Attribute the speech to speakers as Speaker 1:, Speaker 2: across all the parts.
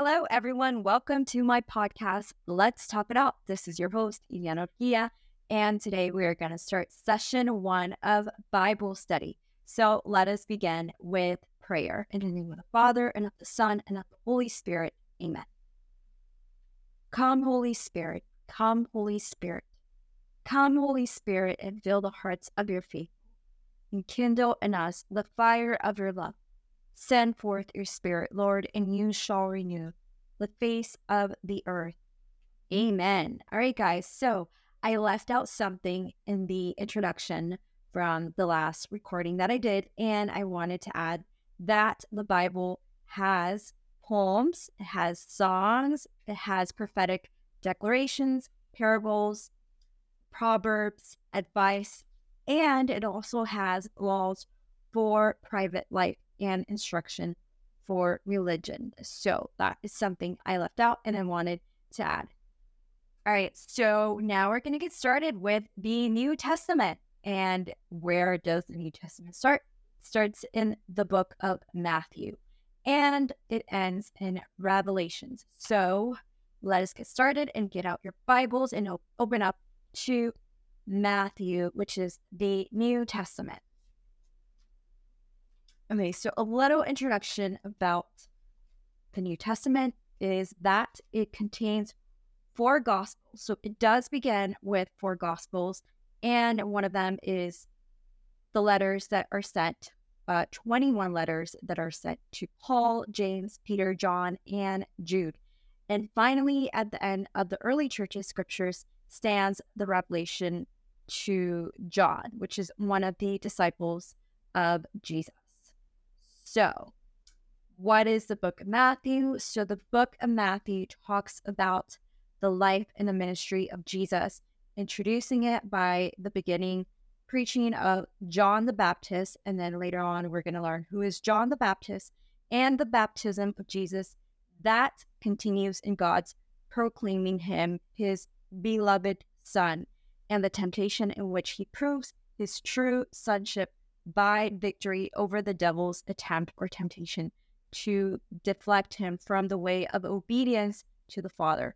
Speaker 1: Hello, everyone. Welcome to my podcast, Let's Talk It Out. This is your host, Ileana Pia, and today we are going to start session one of Bible study. So let us begin with prayer in the name of the Father, and of the Son, and of the Holy Spirit. Amen. Come, Holy Spirit. Come, Holy Spirit. Come, Holy Spirit, and fill the hearts of your faithful, and kindle in us the fire of your love. Send forth your Spirit, Lord, and you shall renew the face of the earth. Amen. All right, guys. So I left out something in the introduction from the last recording that I did, and I wanted to add that the Bible has poems, it has songs, it has prophetic declarations, parables, proverbs, advice, and it also has laws for private life and instruction for religion. So that is something I left out and I wanted to add. All right, so now we're going to get started with the New Testament. And where does the New Testament start? Starts in the book of Matthew and it ends in Revelations. So let us get started and get out your Bibles and open up to Matthew, which is the New Testament. Okay, so a little introduction about the New Testament is that it contains four gospels. So it does begin with four gospels, and one of them is the letters that are sent, uh, 21 letters that are sent to Paul, James, Peter, John, and Jude. And finally, at the end of the early church's scriptures stands the revelation to John, which is one of the disciples of Jesus. So, what is the book of Matthew? So, the book of Matthew talks about the life and the ministry of Jesus, introducing it by the beginning preaching of John the Baptist. And then later on, we're going to learn who is John the Baptist and the baptism of Jesus. That continues in God's proclaiming him his beloved son and the temptation in which he proves his true sonship by victory over the devil's attempt or temptation to deflect him from the way of obedience to the Father.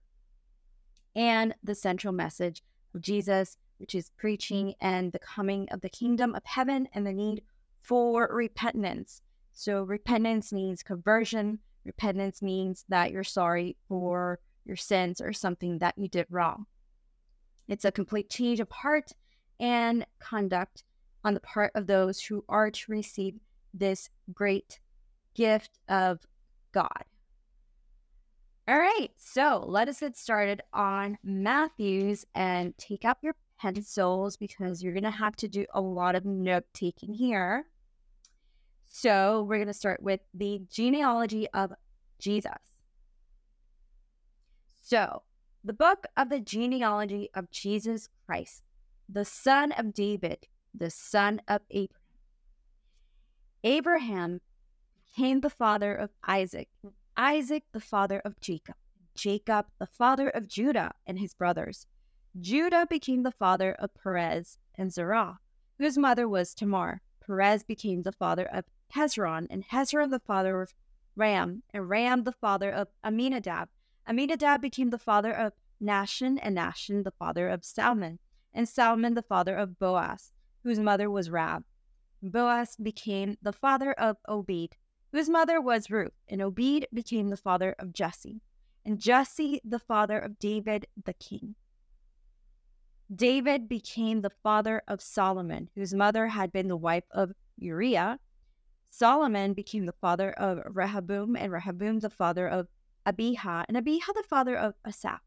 Speaker 1: And the central message of Jesus, which is preaching and the coming of the kingdom of heaven and the need for repentance. So, repentance means conversion, repentance means that you're sorry for your sins or something that you did wrong. It's a complete change of heart and conduct on the part of those who are to receive this great gift of God. All right, so let us get started on Matthew's and take out your pencils because you're going to have to do a lot of note taking here. So, we're going to start with the genealogy of Jesus. So, the book of the genealogy of Jesus Christ, the son of David, the son of Abraham. Abraham became the father of Isaac, Isaac the father of Jacob, Jacob the father of Judah and his brothers. Judah became the father of Perez and Zerah, whose mother was Tamar. Perez became the father of Hezron, and Hezron the father of Ram, and Ram the father of Amminadab. Amminadab became the father of Nahshon, and Nahshon the father of Salmon, and Salmon the father of Boaz whose mother was Rahab. Boaz became the father of Obed, whose mother was Ruth, and Obed became the father of Jesse, and Jesse the father of David the king. David became the father of Solomon, whose mother had been the wife of Uriah. Solomon became the father of Rehoboam, and Rehoboam the father of Abijah, and Abijah the father of Asaph.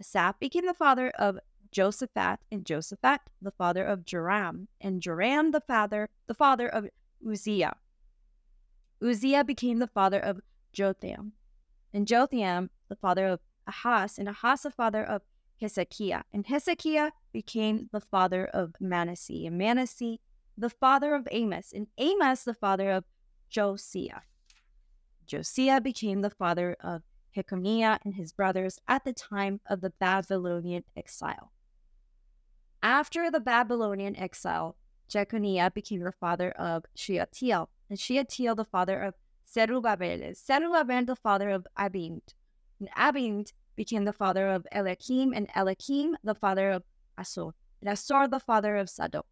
Speaker 1: Asaph became the father of Josaphat, and Josaphat the father of Joram, and Joram the father the father of Uzziah. Uzziah became the father of Jotham, and Jotham the father of Ahaz, and Ahaz the father of Hezekiah, and Hezekiah became the father of Manasseh, and Manasseh the father of Amos, and Amos the father of Josiah. Josiah became the father of Jeconiah and his brothers at the time of the Babylonian exile. After the Babylonian exile, Jeconiah became the father of Shealtiel, and Shealtiel the father of Zerubbabel. Zerubbabel, the father of Abiud. And Abiud became the father of Eliakim, and Eliakim, the father of Azor. And Azor, the father of Sadok.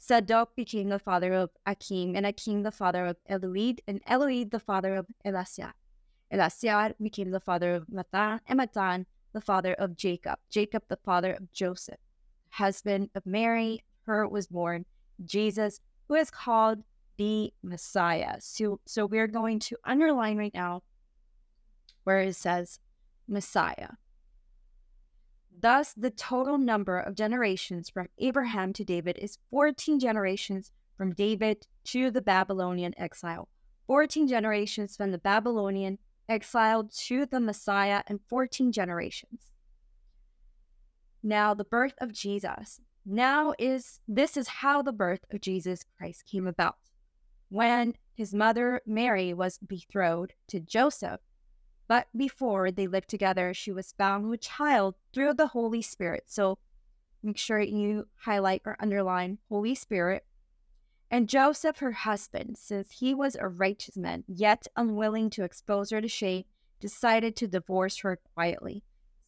Speaker 1: Sadok became the father of Achim, and Achim the father of Eliud, and Eliud the father of Elasiah. Elasiah became the father of Matthan, and Matthan the father of Jacob. Jacob the father of Joseph. Husband of Mary, her was born Jesus, who is called the Messiah. So, so we're going to underline right now where it says Messiah. Thus, the total number of generations from Abraham to David is 14 generations from David to the Babylonian exile, 14 generations from the Babylonian exile to the Messiah, and 14 generations. Now, the birth of Jesus. Now is this is how the birth of Jesus Christ came about. When his mother Mary was betrothed to Joseph, but before they lived together, she was found with child through the Holy Spirit. So make sure you highlight or underline Holy Spirit. And Joseph, her husband, since he was a righteous man, yet unwilling to expose her to shame, decided to divorce her quietly.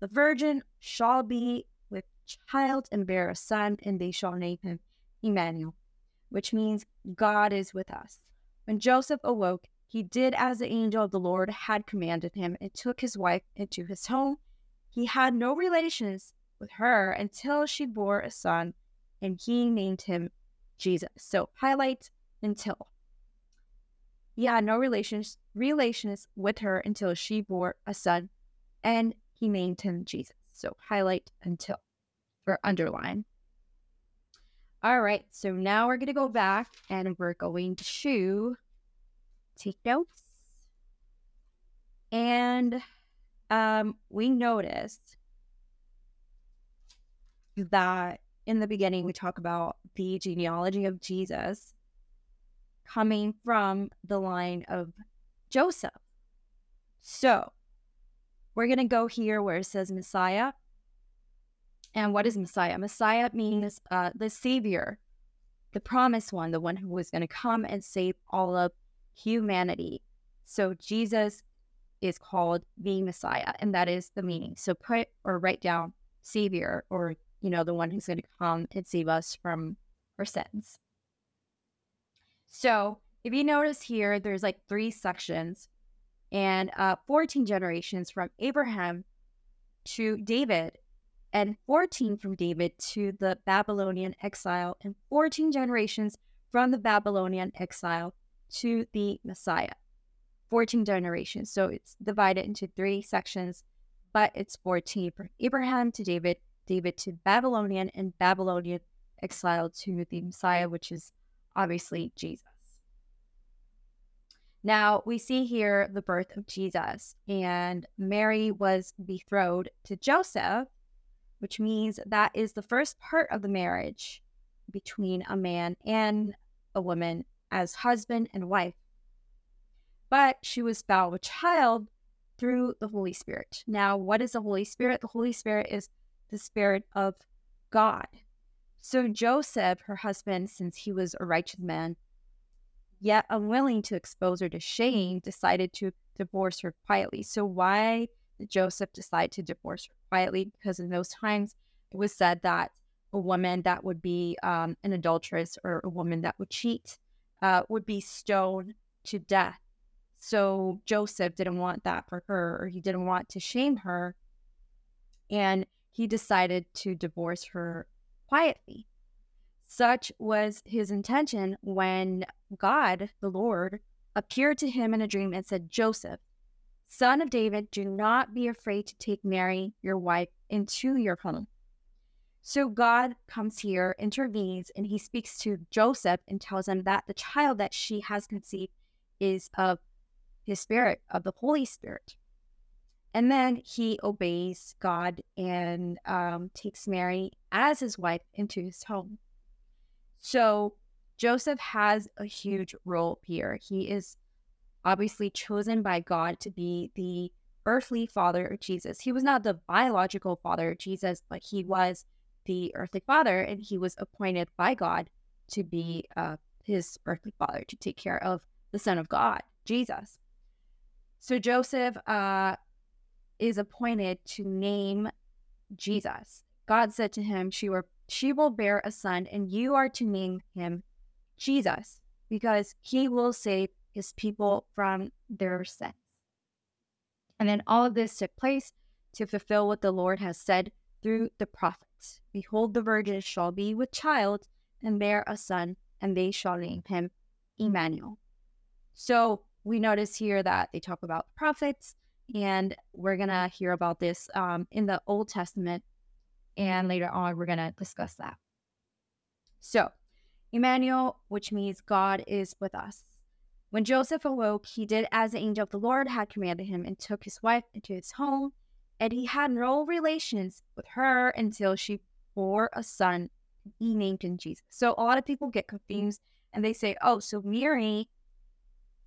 Speaker 1: the virgin shall be with child and bear a son, and they shall name him Emmanuel, which means God is with us. When Joseph awoke, he did as the angel of the Lord had commanded him and took his wife into his home. He had no relations with her until she bore a son, and he named him Jesus. So highlight until. He had no relations relations with her until she bore a son, and he named him Jesus. So highlight until or underline. All right, so now we're going to go back and we're going to take notes. And um, we noticed that in the beginning, we talk about the genealogy of Jesus coming from the line of Joseph. So we're going to go here where it says Messiah. And what is Messiah? Messiah means uh, the Savior, the promised one, the one who was going to come and save all of humanity. So Jesus is called the Messiah, and that is the meaning. So put or write down Savior, or you know, the one who's going to come and save us from our sins. So if you notice here, there's like three sections and uh, 14 generations from Abraham to David, and 14 from David to the Babylonian exile, and 14 generations from the Babylonian exile to the Messiah. 14 generations. So it's divided into three sections, but it's 14 from Abraham to David, David to Babylonian, and Babylonian exile to the Messiah, which is obviously Jesus. Now we see here the birth of Jesus, and Mary was betrothed to Joseph, which means that is the first part of the marriage between a man and a woman as husband and wife. But she was bound with child through the Holy Spirit. Now, what is the Holy Spirit? The Holy Spirit is the Spirit of God. So Joseph, her husband, since he was a righteous man, yet unwilling to expose her to shame, decided to divorce her quietly. So why did Joseph decide to divorce her quietly? Because in those times it was said that a woman that would be um, an adulteress or a woman that would cheat uh, would be stoned to death. So Joseph didn't want that for her, or he didn't want to shame her. And he decided to divorce her quietly. Such was his intention when God, the Lord, appeared to him in a dream and said, Joseph, son of David, do not be afraid to take Mary, your wife, into your home so God comes here, intervenes, and he speaks to Joseph and tells him that the child that she has conceived is of his spirit, of the Holy Spirit. And then he obeys God and um, takes Mary as his wife into his home. So Joseph has a huge role here. He is obviously chosen by God to be the earthly father of Jesus. He was not the biological father of Jesus, but he was the earthly father, and he was appointed by God to be uh, his earthly father, to take care of the Son of God, Jesus. So Joseph uh, is appointed to name Jesus. God said to him, she, were, she will bear a son, and you are to name him Jesus, because he will save his people from their sins. And then all of this took place to fulfill what the Lord has said through the prophets Behold, the virgin shall be with child and bear a son, and they shall name him Emmanuel. So we notice here that they talk about prophets, and we're going to hear about this um, in the Old Testament. And later on, we're going to discuss that. So, Emmanuel, which means God is with us. When Joseph awoke, he did as the angel of the Lord had commanded him and took his wife into his home. And he had no relations with her until she bore a son. He named him Jesus. So a lot of people get confused and they say, oh, so Mary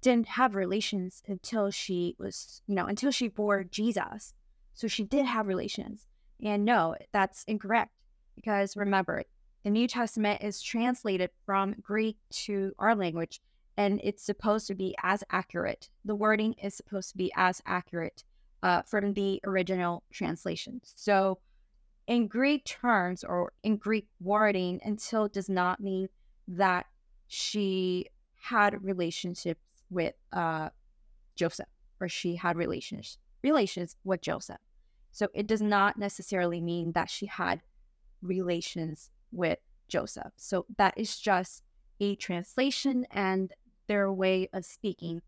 Speaker 1: didn't have relations until she was, you know, until she bore Jesus. So she did have relations. And no, that's incorrect because remember, the New Testament is translated from Greek to our language and it's supposed to be as accurate. The wording is supposed to be as accurate uh, from the original translation. So, in Greek terms or in Greek wording, until does not mean that she had relationships with uh, Joseph or she had relations relations with Joseph. So it does not necessarily mean that she had relations with Joseph. So that is just a translation and their way of speaking.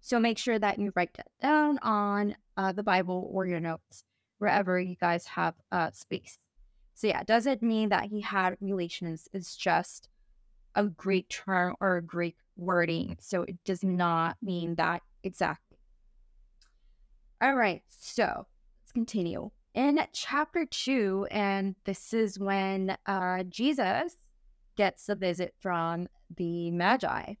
Speaker 1: So make sure that you write that down on uh, the Bible or your notes, wherever you guys have uh, space. So yeah, doesn't mean that he had relations. It's just a Greek term or a Greek wording. So it does not mean that exactly. All right, so continue. In chapter two, and this is when uh, Jesus gets a visit from the Magi.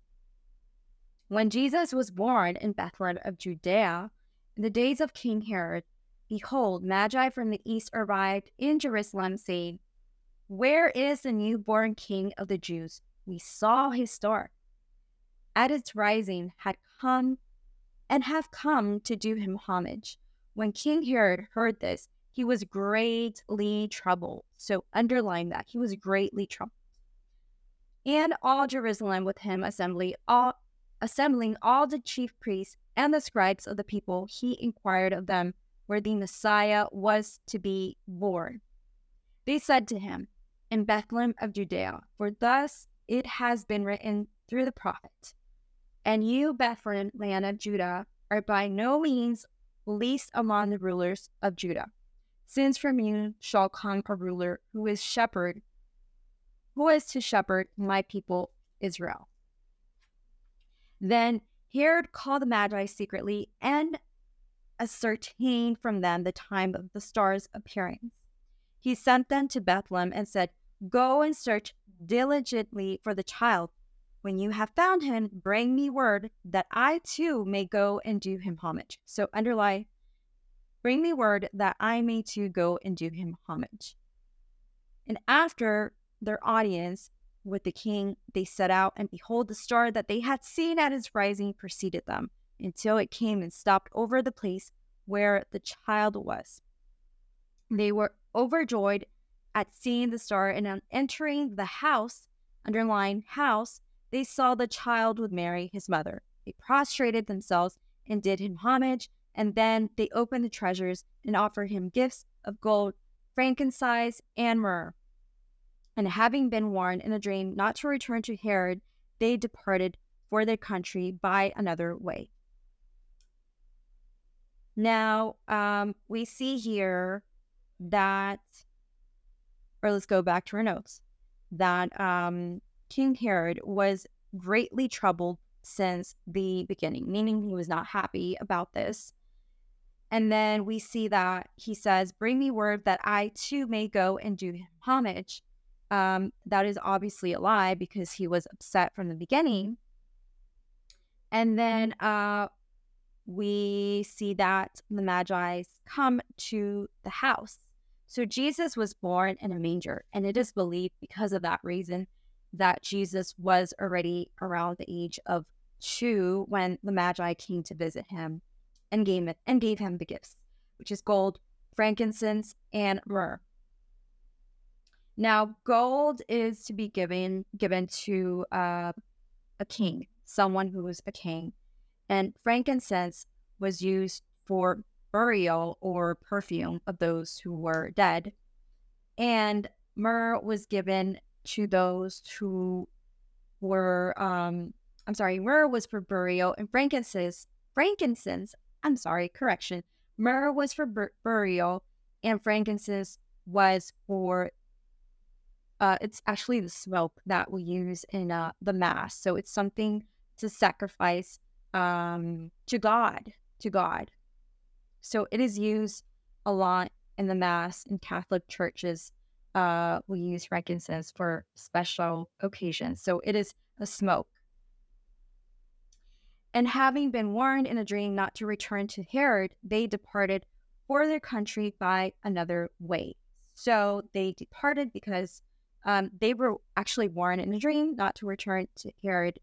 Speaker 1: When Jesus was born in Bethlehem of Judea, in the days of King Herod, behold, Magi from the east arrived in Jerusalem, saying, Where is the newborn King of the Jews? we saw his star at its rising had come and have come to do him homage. When King Herod heard this, he was greatly troubled. So underline that. He was greatly troubled. And all Jerusalem with him assembly, all assembling all the chief priests and the scribes of the people, he inquired of them where the Messiah was to be born. They said to him, In Bethlehem of Judea, for thus it has been written through the prophet. And you, Bethlehem, land of Judah, are by no means least among the rulers of Judah, since from you shall come a ruler who is shepherd, who is to shepherd my people Israel. Then Herod called the Magi secretly and ascertained from them the time of the star's appearance. He sent them to Bethlehem and said, Go and search diligently for the child. When you have found him, bring me word that I too may go and do him homage. So underline, bring me word that I may too go and do him homage. And after their audience with the king, they set out, and behold, the star that they had seen at its rising preceded them until it came and stopped over the place where the child was. They were overjoyed at seeing the star and on entering the house, underlined house, they saw the child with Mary, his mother. They prostrated themselves and did him homage, and then they opened the treasures and offered him gifts of gold, frankincense, and myrrh. And having been warned in a dream not to return to Herod, they departed for their country by another way. Now, um, we see here that or let's go back to our notes, that um, King Herod was greatly troubled since the beginning, meaning he was not happy about this. And then we see that he says, Bring me word that I too may go and do him homage. Um, that is obviously a lie because he was upset from the beginning. And then uh, we see that the Magi come to the house. So Jesus was born in a manger, and it is believed because of that reason that Jesus was already around the age of two when the Magi came to visit him and gave, it, and gave him the gifts, which is gold, frankincense, and myrrh. Now, gold is to be given given to uh, a king, someone who was a king, and frankincense was used for burial or perfume of those who were dead, and myrrh was given to those who were um, I'm sorry, myrrh was for burial, and frankincense frankincense I'm sorry, correction. Myrrh was for bur- burial, and frankincense was for. Uh, it's actually the smoke that we use in uh, the mass. So it's something to sacrifice um, to God, to God. So it is used a lot in the mass in Catholic churches. Uh, we use frankincense for special occasions. So it is a smoke. And having been warned in a dream not to return to Herod, they departed for their country by another way. So they departed because um, they were actually warned in a dream not to return to Herod,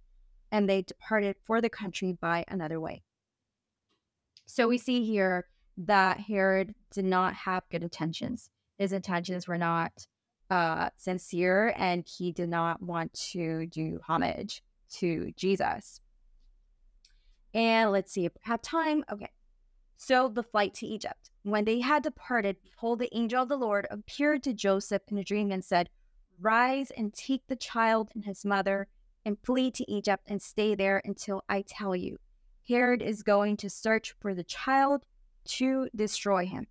Speaker 1: and they departed for the country by another way. So we see here that Herod did not have good intentions. His intentions were not uh, sincere, and he did not want to do homage to Jesus. And let's see if we have time. Okay. So the flight to Egypt. When they had departed, behold, the angel of the Lord appeared to Joseph in a dream and said, Rise and take the child and his mother and flee to Egypt and stay there until I tell you. Herod is going to search for the child to destroy him.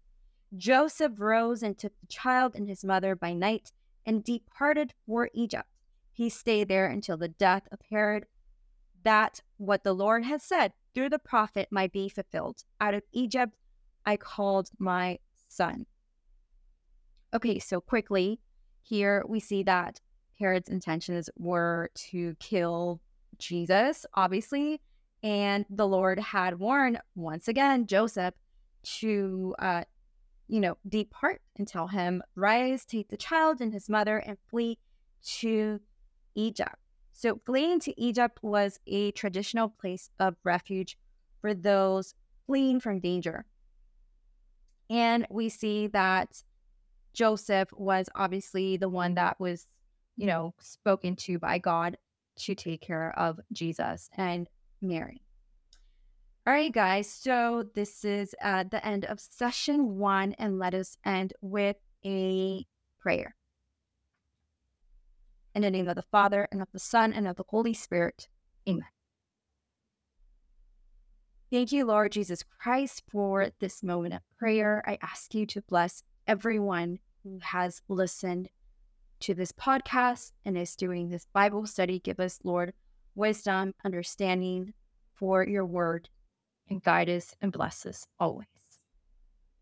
Speaker 1: Joseph rose and took the child and his mother by night and departed for Egypt. He stayed there until the death of Herod, that what the Lord had said through the prophet might be fulfilled. Out of Egypt I called my son. Okay, so quickly, here we see that Herod's intentions were to kill Jesus, obviously, and the Lord had warned once again Joseph to, uh, you know, depart and tell him, rise, take the child and his mother, and flee to Egypt. So, fleeing to Egypt was a traditional place of refuge for those fleeing from danger. And we see that Joseph was obviously the one that was, you know, spoken to by God to take care of Jesus and Mary. All right, guys. So this is uh, the end of session one, and let us end with a prayer. In the name of the Father, and of the Son, and of the Holy Spirit. Amen. Thank you, Lord Jesus Christ, for this moment of prayer. I ask you to bless everyone who has listened to this podcast and is doing this Bible study. Give us, Lord, wisdom, understanding for your word, and guide us and bless us always.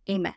Speaker 1: Amen.